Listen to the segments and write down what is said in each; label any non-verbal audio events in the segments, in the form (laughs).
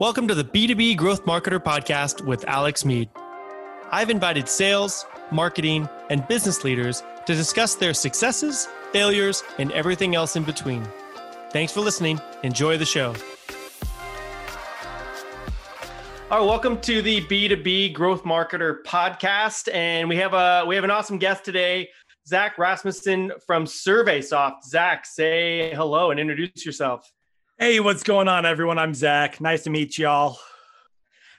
Welcome to the B2B Growth Marketer Podcast with Alex Mead. I've invited sales, marketing, and business leaders to discuss their successes, failures, and everything else in between. Thanks for listening. Enjoy the show. All right, welcome to the B2B Growth Marketer Podcast. And we have a we have an awesome guest today, Zach Rasmussen from SurveySoft. Zach, say hello and introduce yourself. Hey, what's going on, everyone? I'm Zach. Nice to meet y'all.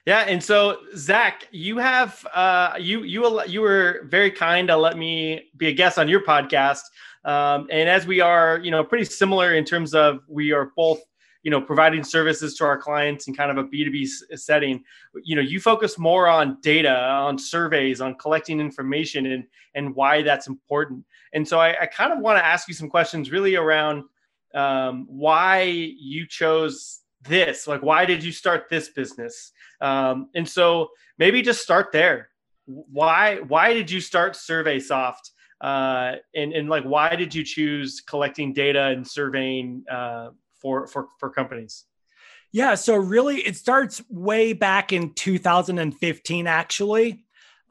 Yeah, and so Zach, you have uh, you you you were very kind to let me be a guest on your podcast, um, and as we are, you know, pretty similar in terms of we are both you know providing services to our clients in kind of a b2b setting you know you focus more on data on surveys on collecting information and and why that's important and so i, I kind of want to ask you some questions really around um, why you chose this like why did you start this business? Um, and so maybe just start there. Why why did you start SurveySoft? Uh, and and like why did you choose collecting data and surveying uh, for for for companies? Yeah so really it starts way back in 2015 actually.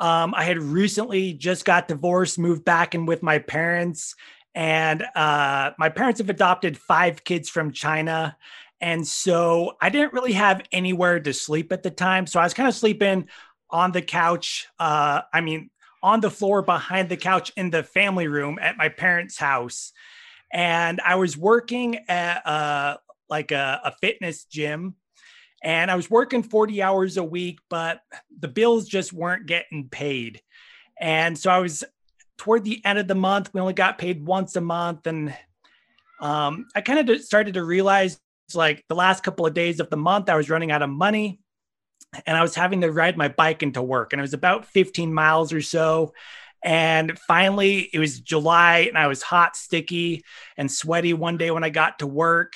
Um, i had recently just got divorced moved back in with my parents and uh, my parents have adopted five kids from China. And so I didn't really have anywhere to sleep at the time. So I was kind of sleeping on the couch. Uh, I mean, on the floor behind the couch in the family room at my parents' house. And I was working at uh, like a, a fitness gym. And I was working 40 hours a week, but the bills just weren't getting paid. And so I was toward the end of the month, we only got paid once a month. And um, I kind of started to realize like the last couple of days of the month, I was running out of money and I was having to ride my bike into work. And it was about 15 miles or so. And finally, it was July and I was hot, sticky, and sweaty one day when I got to work.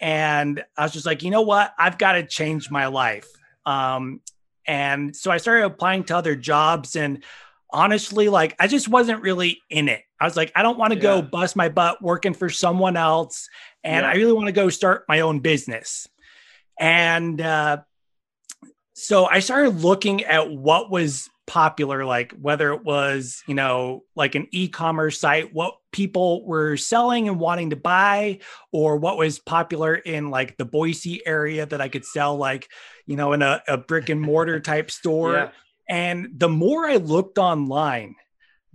And I was just like, you know what? I've got to change my life. Um, and so I started applying to other jobs and honestly, like I just wasn't really in it. I was like, I don't want to yeah. go bust my butt working for someone else. And yeah. I really want to go start my own business. And uh, so I started looking at what was popular, like whether it was, you know, like an e commerce site, what people were selling and wanting to buy, or what was popular in like the Boise area that I could sell, like, you know, in a, a brick and mortar type store. Yeah. And the more I looked online,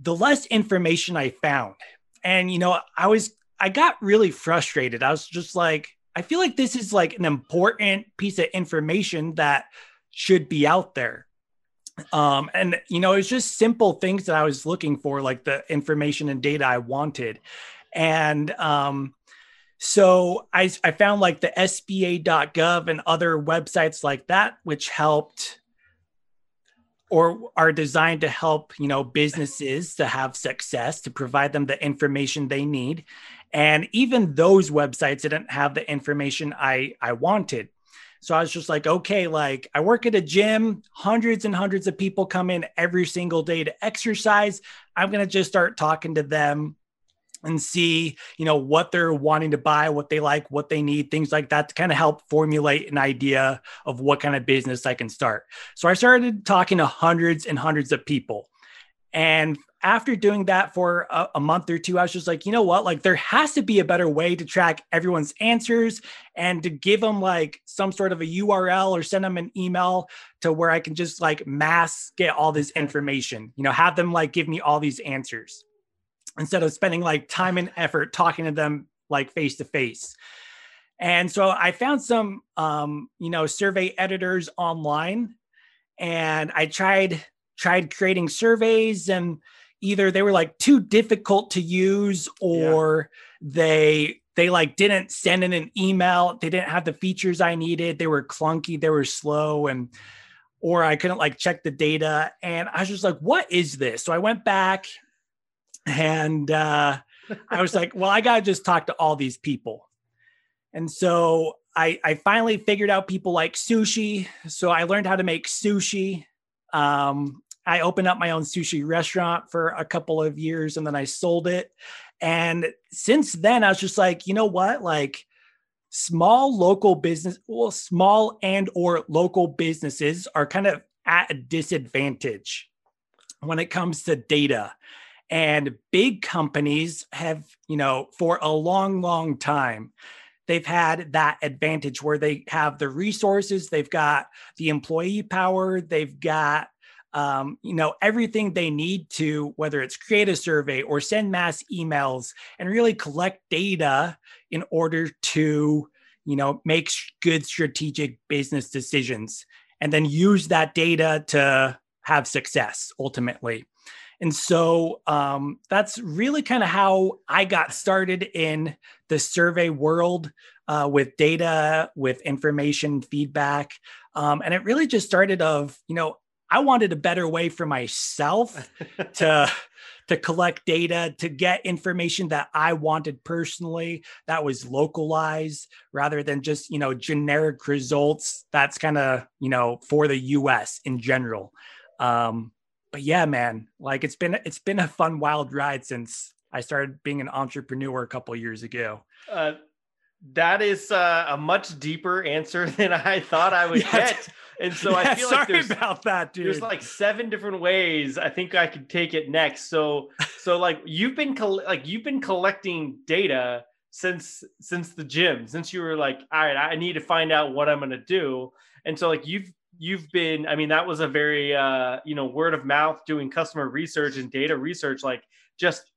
the less information I found. And, you know, I was, I got really frustrated. I was just like, I feel like this is like an important piece of information that should be out there. Um, and, you know, it's just simple things that I was looking for, like the information and data I wanted. And, um, so I, I found like the SBA.gov and other websites like that, which helped or are designed to help you know businesses to have success to provide them the information they need. And even those websites didn't have the information i i wanted. So i was just like okay like i work at a gym hundreds and hundreds of people come in every single day to exercise. I'm going to just start talking to them and see you know what they're wanting to buy what they like what they need things like that to kind of help formulate an idea of what kind of business i can start. So i started talking to hundreds and hundreds of people and after doing that for a, a, month or two i was just like you know what? Like there has to be a better way to track everyone's answers and to give them like some sort of a url or send them an email to where i can just like mass get all this information you know have them like give me all these answers instead of spending like time and effort talking to them like face to face. And so I found some, um, you know, survey editors online, and I tried tried creating surveys, and either they were like too difficult to use, or yeah. they they like didn't send in an email. They didn't have the features I needed. They were clunky. They were slow, and or I couldn't like check the data. And I was just like, what is this? So I went back and uh, I was like, well, I got to just talk to all these people. And so I, I finally figured out people like sushi. So I learned how to make sushi. Um, I opened up my own sushi restaurant for a couple of years and then I sold it. And since then, I was just like, you know what? Like, small local business, well, small and or local businesses are kind of at a disadvantage when it comes to data. And big companies have, you know, for a long, long time, they've had that advantage where they have the resources, they've got the employee power, they've got um, you know everything they need to whether it's create a survey or send mass emails and really collect data in order to you know make good strategic business decisions and then use that data to have success ultimately and so um, that's really kind of how I got started in the survey world uh, with data, with information feedback. Um, and it really just started of, you know, I wanted a better way for myself (laughs) to to collect data, to get information that I wanted personally that was localized rather than just, you know, generic results that's kind of, you know, for the US in general. Um, but yeah, man, like it's been it's been a fun wild ride since I started being an entrepreneur a couple years ago. Uh, that is uh, a much deeper answer (laughs) than I thought I would (laughs) yeah, get. And so yeah, I feel like there's about that, dude. There's like seven different ways I think I could take it next. So so like you've been coll- like you've been collecting data since since the gym, since you were like, all right, I need to find out what I'm gonna do. And so like you've you've been i mean that was a very uh you know word of mouth doing customer research and data research like just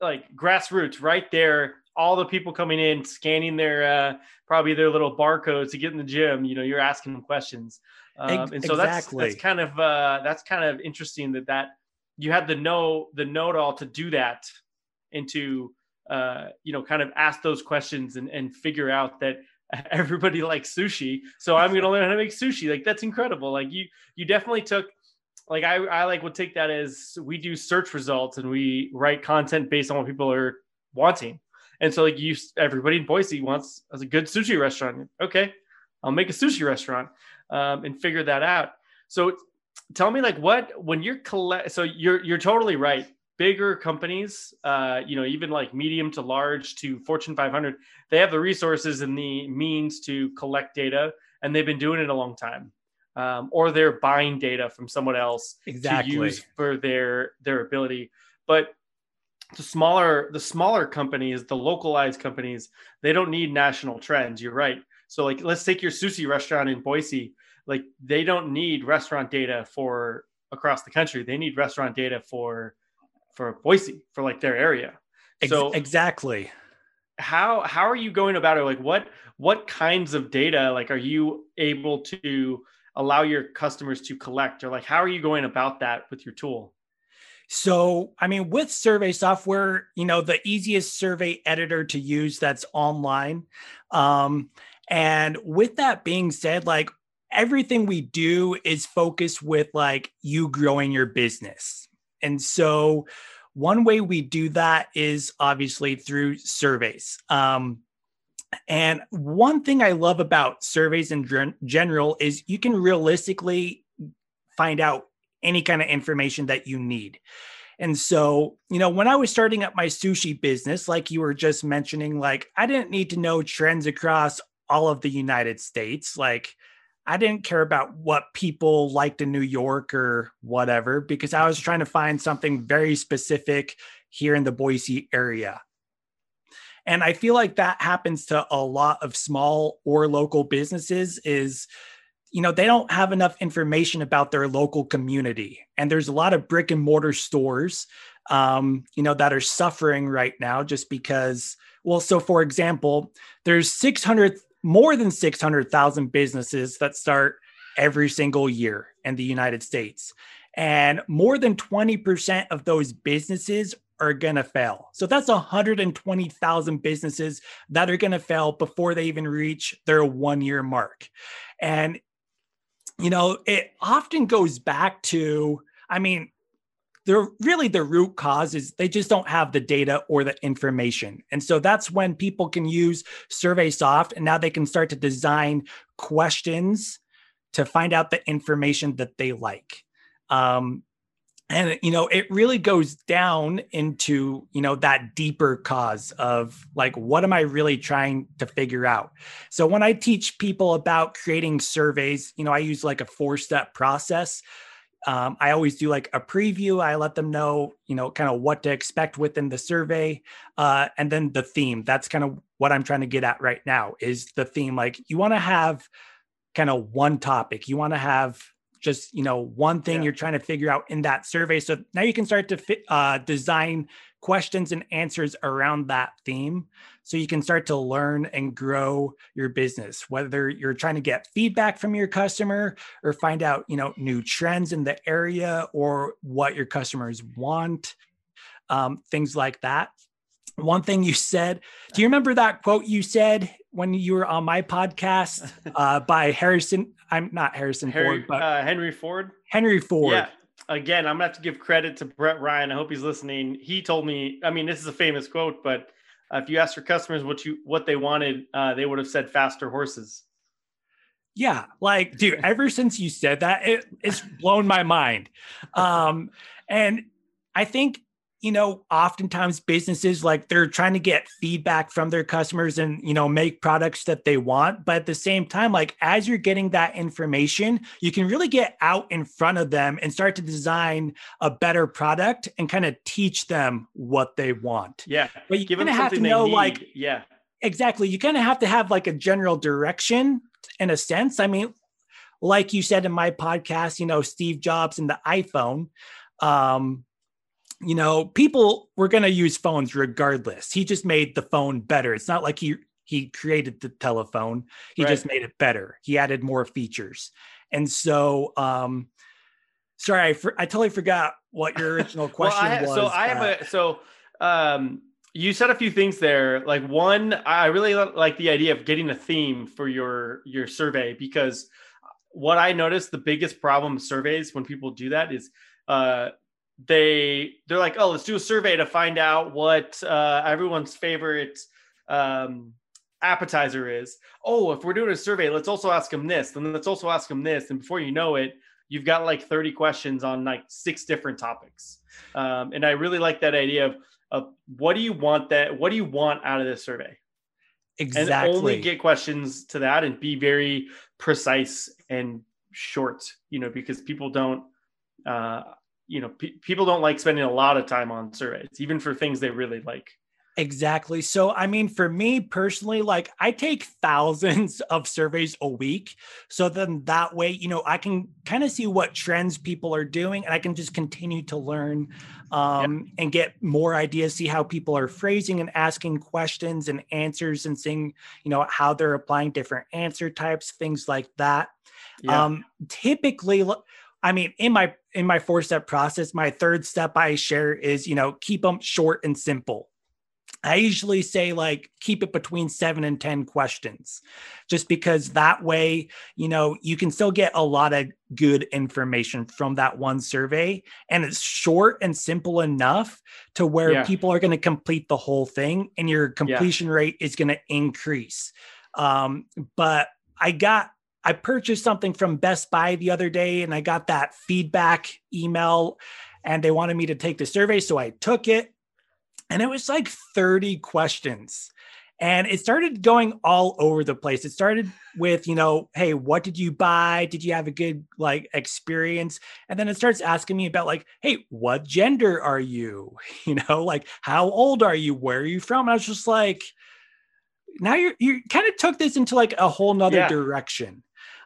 like grassroots right there all the people coming in scanning their uh probably their little barcodes to get in the gym you know you're asking them questions um, and so exactly. that's that's kind of uh that's kind of interesting that that you had the know the know it all to do that and to uh you know kind of ask those questions and and figure out that (laughs) everybody likes sushi so i'm to learn how to make sushi. Like that's incredible. Like you you definitely took like I, I like would take that as we do search results and we write content based on what people are wanting. And so like you everybody in boise wants a good sushi restaurant. Okay i'll make a sushi restaurant um, and figure that out. So tell me like what when you're collect so you're you're totally right bigger companies, uh, you know, even like medium to large to Fortune 500, they have the resources and the means to collect data, and they've been doing it a long time. Um, or they're buying data from someone else exactly. to use for their their ability. But the smaller the smaller companies, the localized companies, they don't need national trends. You're right. So like, let's take your sushi restaurant in Boise. Like, they don't need restaurant data for across the country. They need restaurant data for for Boise for like their area. So exactly. How how are you going about it? Like what what kinds of data like are you able to allow your customers to collect or like how are you going about that with your tool? So, I mean, with survey software, you know, the easiest survey editor to use that's online. Um, and with that being said, like everything we do is focused with like you growing your business. And so, one way we do that is obviously through surveys. Um, and one thing I love about surveys in gen- general is you can realistically find out any kind of information that you need. And so, you know, when I was starting up my sushi business, like you were just mentioning, like I didn't need to know trends across all of the United States. Like I didn't care about what people liked in New York or whatever because I was trying to find something very specific here in the Boise area. And I feel like that happens to a lot of small or local businesses is you know they don't have enough information about their local community and there's a lot of brick and mortar stores um, you know that are suffering right now just because well so for example there's 600 more than 600,000 businesses that start every single year in the United States. And more than 20% of those businesses are going to fail. So that's 120,000 businesses that are going to fail before they even reach their one year mark. And, you know, it often goes back to, I mean, they're really the root cause is they just don't have the data or the information. And so that's when people can use SurveySoft and now they can start to design questions to find out the information that they like. Um, and you know it really goes down into you know that deeper cause of like what am i really trying to figure out so when i teach people about creating surveys you know i use like a four step process um, i always do like a preview. I let them know you know kind of what to expect within the survey uh, and then the theme. That's kind of what i'm trying to get at right now is the theme. Like you want to have kind of one topic. You want to have just you know one thing yeah. you're trying to figure out in that survey. So now you can start to fit, uh, design questions and answers around that theme so you can start to learn and grow your business whether you're trying to get feedback from your customer or find out you know new trends in the area or what your customers want um, things like that one thing you said do you remember that quote you said when you were on my podcast (laughs) uh, by harrison I'm not Harrison Harry, Ford, but uh, Henry Ford. Henry Ford. Yeah. Again, I'm gonna have to give credit to Brett Ryan. I hope he's listening. He told me. I mean, this is a famous quote, but uh, if you ask your customers what you what they wanted, uh, they would have said faster horses. Yeah, like dude, (laughs) ever since you said that, it, it's blown my mind. Um, and I think you know, oftentimes businesses like they're trying to get feedback from their customers and, you know, make products that they want. But at the same time, like as you're getting that information, you can really get out in front of them and start to design a better product and kind of teach them what they want. Yeah. But you kind of have to know, like, yeah, exactly. You kind of have to have like a general direction in a sense. I mean, like you said in my podcast, you know, Steve Jobs and the iPhone. Um, you know, people were going to use phones regardless. He just made the phone better. It's not like he he created the telephone. He right. just made it better. He added more features. And so um sorry, I, for, I totally forgot what your (laughs) original question well, I, was. So I have a so um you said a few things there. Like one, I really like the idea of getting a theme for your your survey because what I noticed the biggest problem surveys when people do that is uh they they're like, oh, let's do a survey to find out what uh, everyone's favorite um, appetizer is. Oh, if we're doing a survey, let's also ask them this, and let's also ask them this, and before you know it, you've got like 30 questions on like six different topics. Um, and I really like that idea of of what do you want that what do you want out of this survey? Exactly. And only get questions to that and be very precise and short, you know, because people don't uh, you know pe- people don't like spending a lot of time on surveys even for things they really like Exactly. So, I mean, for me personally, like I take thousands (laughs) of surveys a week. So then that way, you know, I can kind of see what trends people are doing and I can just continue to learn um, yep. and get more ideas, see how people are phrasing and asking questions and answers and seeing, you know, how they're applying different answer types, things like that. Yeah. Um, typically, I mean, in my in my four step process, my third step I share is, you know, keep them short and simple. I usually say like keep it between 7 and 10 questions just because that way, you know, you can still get a lot of good information from that one survey and it's short and simple enough to where yeah. people are going to complete the whole thing and your completion yeah. rate is going to increase. Um, but I got I purchased something from Best Buy the other day and I got that feedback email and they wanted me to take the survey. So I took it and it was like 30 questions. And it started going all over the place. It started with, you know, hey, what did you buy? Did you have a good like experience? And then it starts asking me about like, hey, what gender are you? (laughs) You know, like how old are you? Where are you from? And I was just like, now you're you kind of took this into like a whole nother yeah. direction.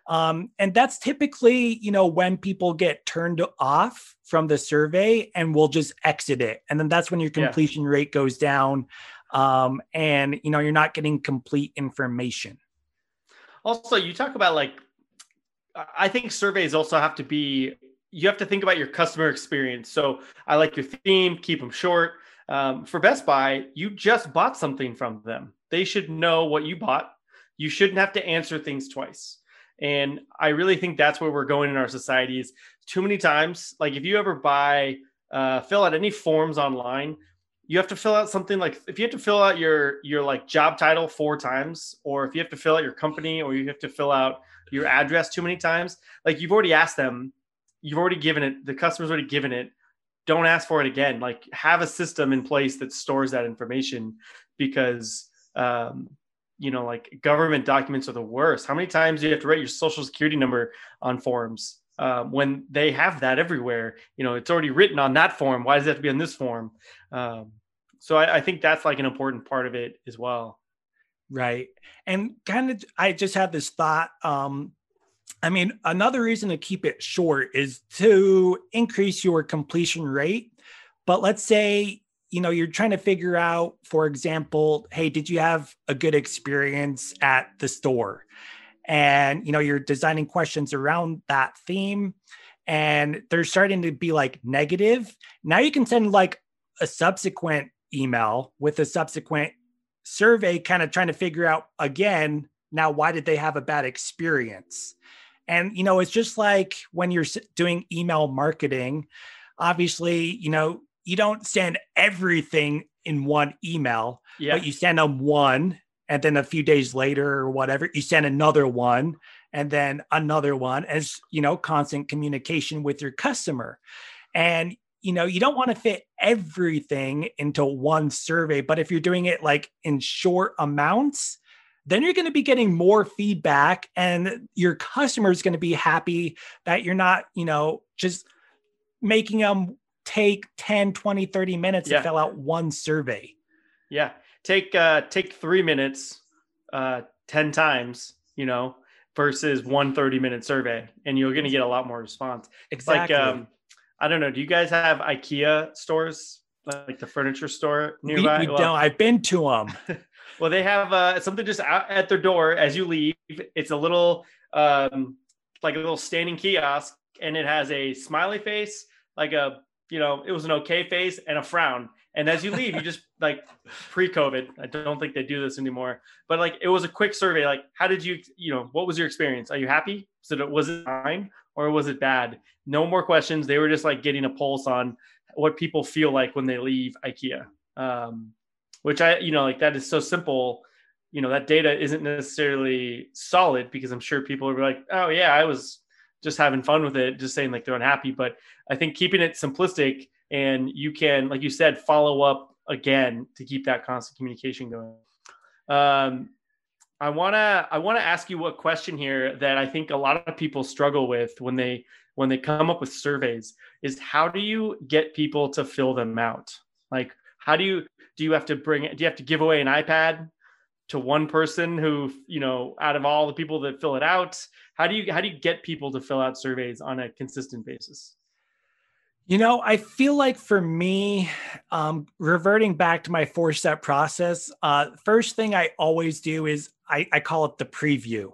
Um, and that's typically, you know, when people get turned off from the survey and will just exit it. And then that's when your completion yeah. rate goes down. Um, and, you know, you're not getting complete information. Also, you talk about like, I think surveys also have to be, you have to think about your customer experience. So I like your theme, keep them short. Um, for Best Buy, you just bought something from them. They should know what you bought. You shouldn't have to answer things twice. And I really think that's where we're going in our societies. too many times. Like if you ever buy, uh, fill out any forms online, you have to fill out something like if you have to fill out your your like job title four times, or if you have to fill out your company, or you have to fill out your address too many times, like you've already asked them, you've already given it, the customer's already given it. don't ask for it again. Like have a system in place that stores that information because um, you know, like government documents are the worst. How many times do you have to write your social security number on forms uh, when they have that everywhere? You know, it's already written on that form. Why does it have to be on this form? Um, so I, I think that's like an important part of it as well. Right. And kind of, I just had this thought. Um, I mean, another reason to keep it short is to increase your completion rate. But let's say, you know, you're trying to figure out, for example, hey, did you have a good experience at the store? And, you know, you're designing questions around that theme and they're starting to be like negative. Now you can send like a subsequent email with a subsequent survey, kind of trying to figure out again, now why did they have a bad experience? And, you know, it's just like when you're doing email marketing, obviously, you know, you don't send everything in one email, yeah. but you send them one. And then a few days later or whatever, you send another one and then another one as, you know, constant communication with your customer. And, you know, you don't want to fit everything into one survey, but if you're doing it like in short amounts, then you're going to be getting more feedback and your customer is going to be happy that you're not, you know, just making them take 10, 20, 30 minutes yeah. to fill out one survey. Yeah. Take uh take 3 minutes uh 10 times, you know, versus one 30 minute survey and you're going to get a lot more response. Exactly. Like um I don't know, do you guys have IKEA stores like the furniture store nearby? We, we well, don't. I've been to them. (laughs) Well, they have uh, something just out at their door as you leave. It's a little, um, like a little standing kiosk, and it has a smiley face, like a, you know, it was an okay face and a frown. And as you leave, you just (laughs) like pre-COVID. I don't think they do this anymore, but like it was a quick survey. Like, how did you, you know, what was your experience? Are you happy? So it was it fine or was it bad? No more questions. They were just like getting a pulse on what people feel like when they leave IKEA. Um, which I, you know, like that is so simple. You know, that data isn't necessarily solid because I'm sure people are like, oh, yeah, I was just having fun with it, just saying like they're unhappy. But I think keeping it simplistic and you can, like you said, follow up again to keep that constant communication going. Um, I wanna I wanna ask you a question here that I think a lot of people struggle with when they when they come up with surveys is how do you get people to fill them out? Like how do you do you have to bring do you have to give away an ipad to one person who you know out of all the people that fill it out how do you how do you get people to fill out surveys on a consistent basis? You know i feel like for me um, reverting back to my four step process uh, first thing i always do is I, I call it the preview.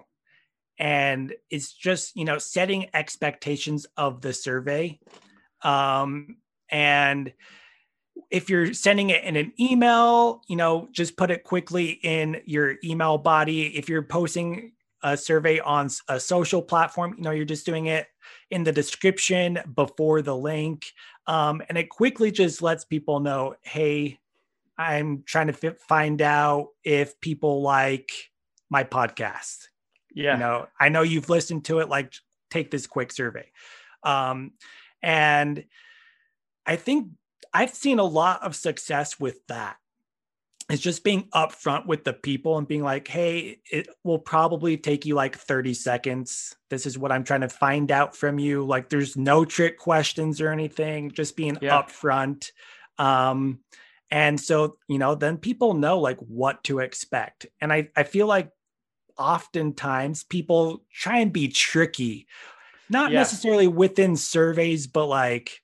And it's just you know setting expectations of the survey. Um, and if you're sending it in an email, you know, just put it quickly in your email body. If you're posting a survey on a social platform, you know, you're just doing it in the description before the link. Um, and it quickly just lets people know, hey, I'm trying to find out if people like my podcast. Yeah. You know, I know you've listened to it, like take this quick survey. Um, and I think I've seen a lot of success with that. It's just being upfront with the people and being like, hey, it will probably take you like 30 seconds. This is what I'm trying to find out from you. Like, there's no trick questions or anything, just being yeah. upfront. Um, and so, you know, then people know like what to expect. And I, I feel like oftentimes people try and be tricky, not yeah. necessarily within surveys, but like,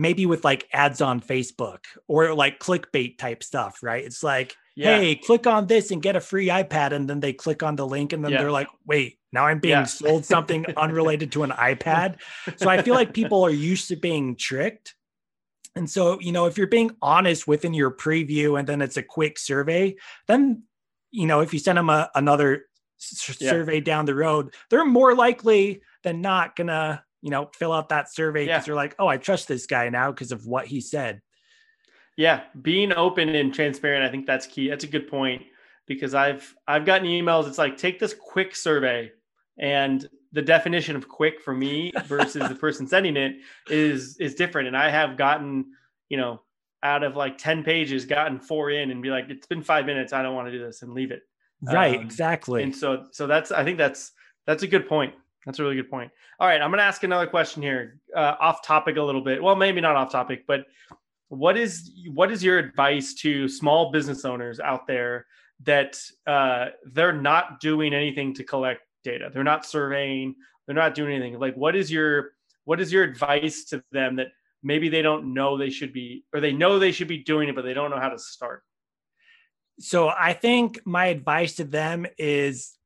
maybe with like ads on Facebook or like clickbait type stuff, right? It's like, yeah. hey, click on this and get a free iPad. And then they click on the link and then yeah. they're like, wait, now I'm being yeah. sold something (laughs) unrelated to an iPad. So I feel like people are used to being tricked. And so, you know, if you're being honest within your preview and then it's a quick survey, then, you know, if you send them a, another survey down the road, they're more likely than not gonna you know, fill out that survey because yeah. you're like, oh, I trust this guy now because of what he said. Yeah, being open and transparent, I think that's key. That's a good point because I've I've gotten emails. It's like take this quick survey and the definition of quick for me versus the person (laughs) sending it is is different and i have gotten you know out of like 10 pages gotten four in and be like it's been five minutes i don't want to do this and leave it right um, exactly and so so that's i think that's that's a good point that's a really good point. All right i'm going to ask another question here uh, off topic a little bit. Well maybe not off topic but what is what is your advice to small business owners out there that uh, they're not doing anything to collect data? They're not surveying they're not doing anything. Like what is your what is your advice to them that maybe they don't know they should be or they know they should be doing it but they don't know how to start? So i think my advice to them is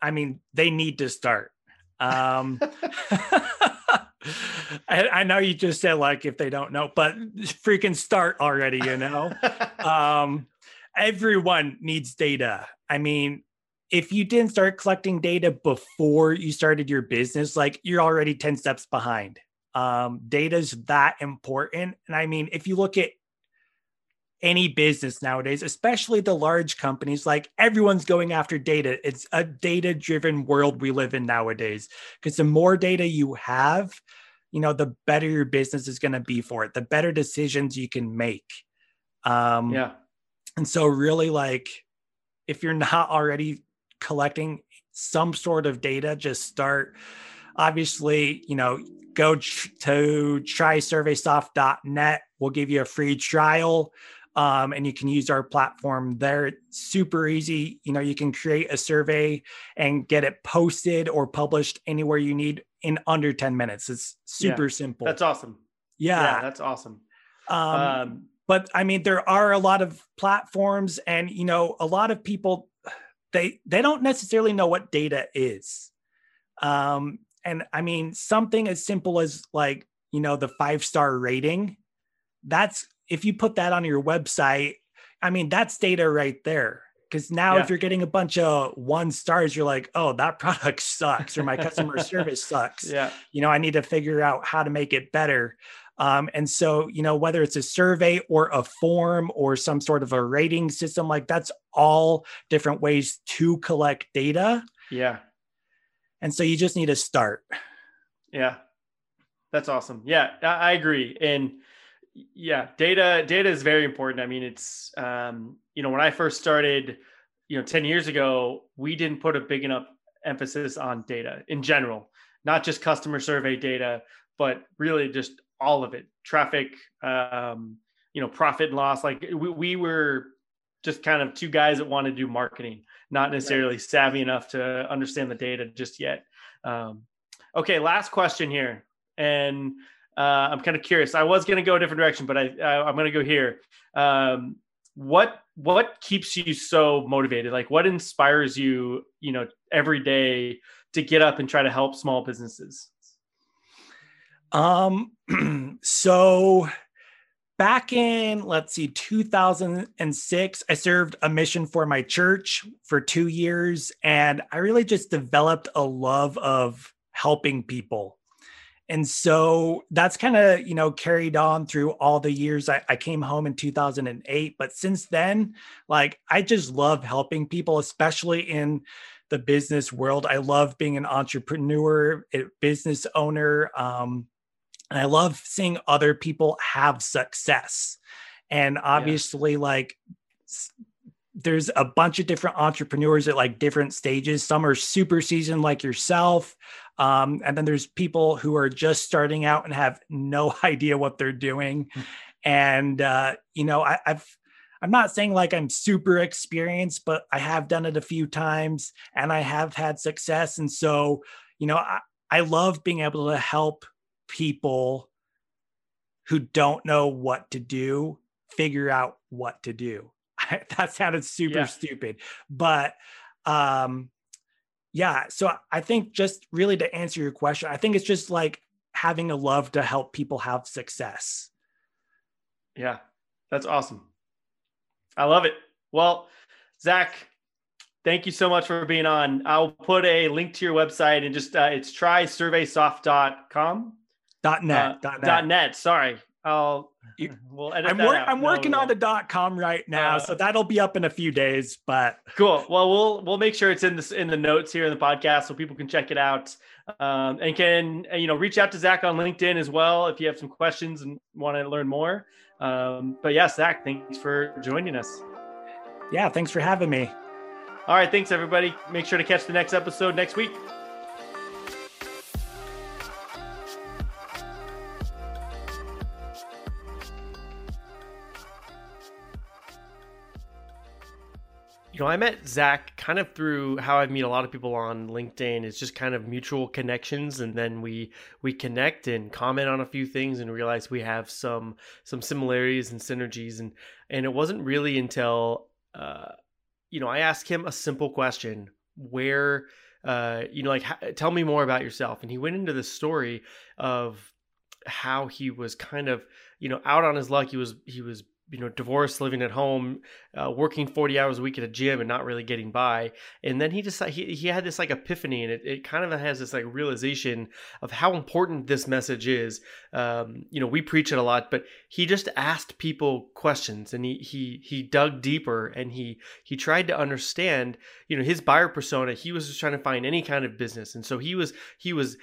i mean they need to start. Um (laughs) (laughs) I, I, know you just said like if they don't know but freaking start already you know? (laughs) Um everyone needs data. I mean if you didn't start collecting data before you started your business like you're already 10 steps behind. Um, data is that important. And I mean, if you look at any business nowadays, especially the large companies, like everyone's going after data. It's a data driven world we live in nowadays. Because the more data you have, you know, the better your business is going to be for it, the better decisions you can make. Um, yeah. And so, really, like, if you're not already collecting some sort of data, just start. Obviously, you know, go to trysurveysoft.net. We'll give you a free trial. Um, and you can use our platform there. It's super easy. You know, you can create a survey and get it posted or published anywhere you need in under 10 minutes. It's super yeah, simple. That's awesome. Yeah. yeah that's awesome. Um, um, but I mean, there are a lot of platforms and, you know, a lot of people, they, they don't necessarily know what data is. Um, and I mean, something as simple as like, you know, the five star rating, that's if you put that on your website, I mean, that's data right there. Because now, yeah. if you're getting a bunch of one stars, you're like, oh, that (laughs) product sucks, or my customer (laughs) service sucks. Yeah. You know, I need to figure out how to make it better. Um, and so, you know, whether it's a survey or a form or some sort of a rating system, like that's all different ways to collect data. Yeah. And so you just need to start. Yeah. That's awesome. Yeah, I agree. And yeah, data data is very important. I mean, it's um, you know, when I first started, you know, 10 years ago, we didn't put a big enough emphasis on data in general, not just customer survey data, but really just all of it. Traffic, um, you know, profit and loss. Like we, we were just kind of two guys that want to do marketing, not necessarily savvy enough to understand the data just yet. Um, okay, last question here, and uh, I'm kind of curious. I was going to go a different direction, but I, I am going to go here. Um, what what keeps you so motivated? Like, what inspires you? You know, every day to get up and try to help small businesses. Um. (clears throat) so back in let's see 2006 i served a mission for my church for two years and i really just developed a love of helping people and so that's kind of you know carried on through all the years I, I, came home in 2008 but since then like i just love helping people especially in the business world i love being an entrepreneur a business owner um, and I love seeing other people have success. And obviously, yeah. like, there's a bunch of different entrepreneurs at like different stages. Some are super seasoned, like yourself. Um, and then there's people who are just starting out and have no (laughs) idea what they're doing. Hmm. And, uh, you know, I, I've, I'm not saying like I'm super experienced, but I have done it a few times and I have had success. And so, you know, I, I love being able to help people who don't know what to do figure out what to do. (laughs) that sounded super yeah. stupid, but um yeah, so I think just really to answer your question, I think it's just like having a love to help people have success. Yeah, that's awesome. I love it. Well, Zach, thank you so much for being on. I'll put a link to your website and just uh, it's trysurveysoft.com. Dot net. Uh, dot net. Dot net. Sorry. I'll (laughs) we'll edit I'm, wor- I'm working no, on the dot com right now, uh, so that'll be up in a few days. But cool. Well, we'll we'll make sure it's in this in the notes here in the podcast so people can check it out um, and can you know reach out to Zach on LinkedIn as well if you have some questions and want to learn more. Um, but yeah, Zach, thanks for joining us. Yeah, thanks for having me. All right, thanks everybody. Make sure to catch the next episode next week. You know, I met Zach kind of through how I meet a lot of people on LinkedIn. It's just kind of mutual connections, and then we we connect and comment on a few things, and realize we have some some similarities and synergies. and And it wasn't really until uh, you know I asked him a simple question: where uh, you know, like, tell me more about yourself. And he went into the story of how he was kind of you know out on his luck. He was he was you know divorced living at home uh, working 40 hours a week at a gym and not really getting by. And then he decided he, he had this like epiphany and it, it kind of has this like realization of how important this message is. Um, you know we preach it a lot but he just asked people questions and he he he dug deeper and he he tried to understand you know his buyer persona. He was just trying to find any kind of business. And so he was he was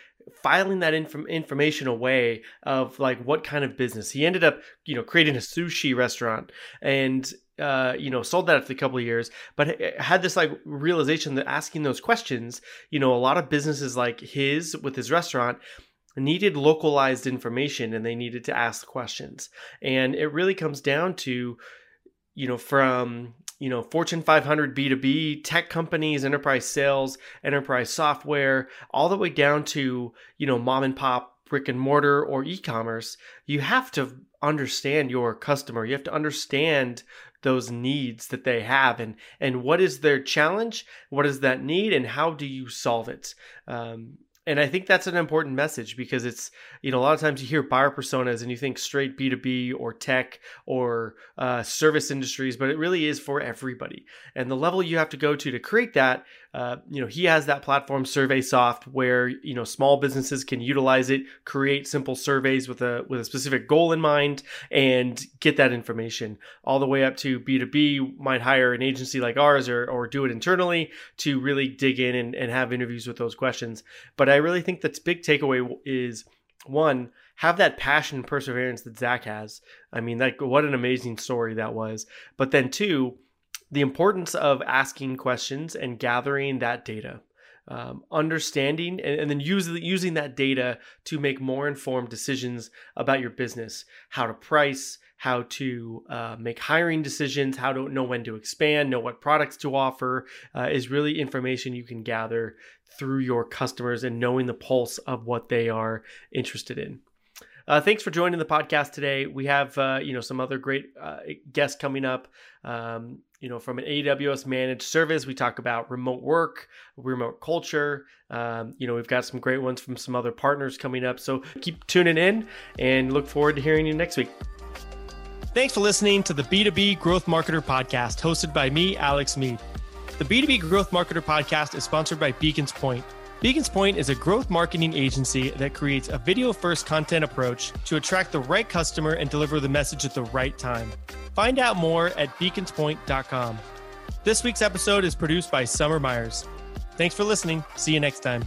filing that inf- information away of like what kind of business. He ended up you know creating a sushi restaurant and uh, you know sold that after a couple of years but had this like realization that asking those questions you know a lot of businesses like his with his restaurant needed localized information and they needed to ask questions. And it really comes down to you know from you know fortune 500 b2b tech companies enterprise sales enterprise software all the way down to you know mom and pop brick and mortar or e-commerce you have to understand your customer you have to understand those needs that they have and and what is their challenge what is that need and how do you solve it um, and I think that's an important message because it's, you know, a lot of times you hear buyer personas and you think straight B2B or tech or uh, service industries, but it really is for everybody. And the level you have to go to to create that, uh, you know, he has that platform SurveySoft where, you know, small businesses can utilize it, create simple surveys with a, with a specific goal in mind and get that information all the way up to B2B might hire an agency like ours or, or do it internally to really dig in and, and have interviews with those questions. But I really think that's big takeaway is one, have that passion and perseverance that Zach has. I mean, like what an amazing story that was. But then two, the importance of asking questions and gathering that data. Um, understanding and, and then use, using that data to make more informed decisions about your business, how to price, how to uh, make hiring decisions, how to know when to expand, know what products to offer, uh, is really information you can gather through your customers and knowing the pulse of what they are interested in. Uh, thanks for joining the podcast today. We have uh, you know some other great uh, guests coming up. Um, you know, from an AWS managed service, we talk about remote work, remote culture. Um, you know, we've got some great ones from some other partners coming up. So keep tuning in and look forward to hearing you next week. Thanks for listening to the B2B Growth Marketer podcast, hosted by me, Alex Mead. The B2B Growth Marketer podcast is sponsored by Beacons Point. Beacons Point is a growth marketing agency that creates a video first content approach to attract the right customer and deliver the message at the right time. Find out more at beaconspoint.com. This week's episode is produced by Summer Myers. Thanks for listening. See you next time.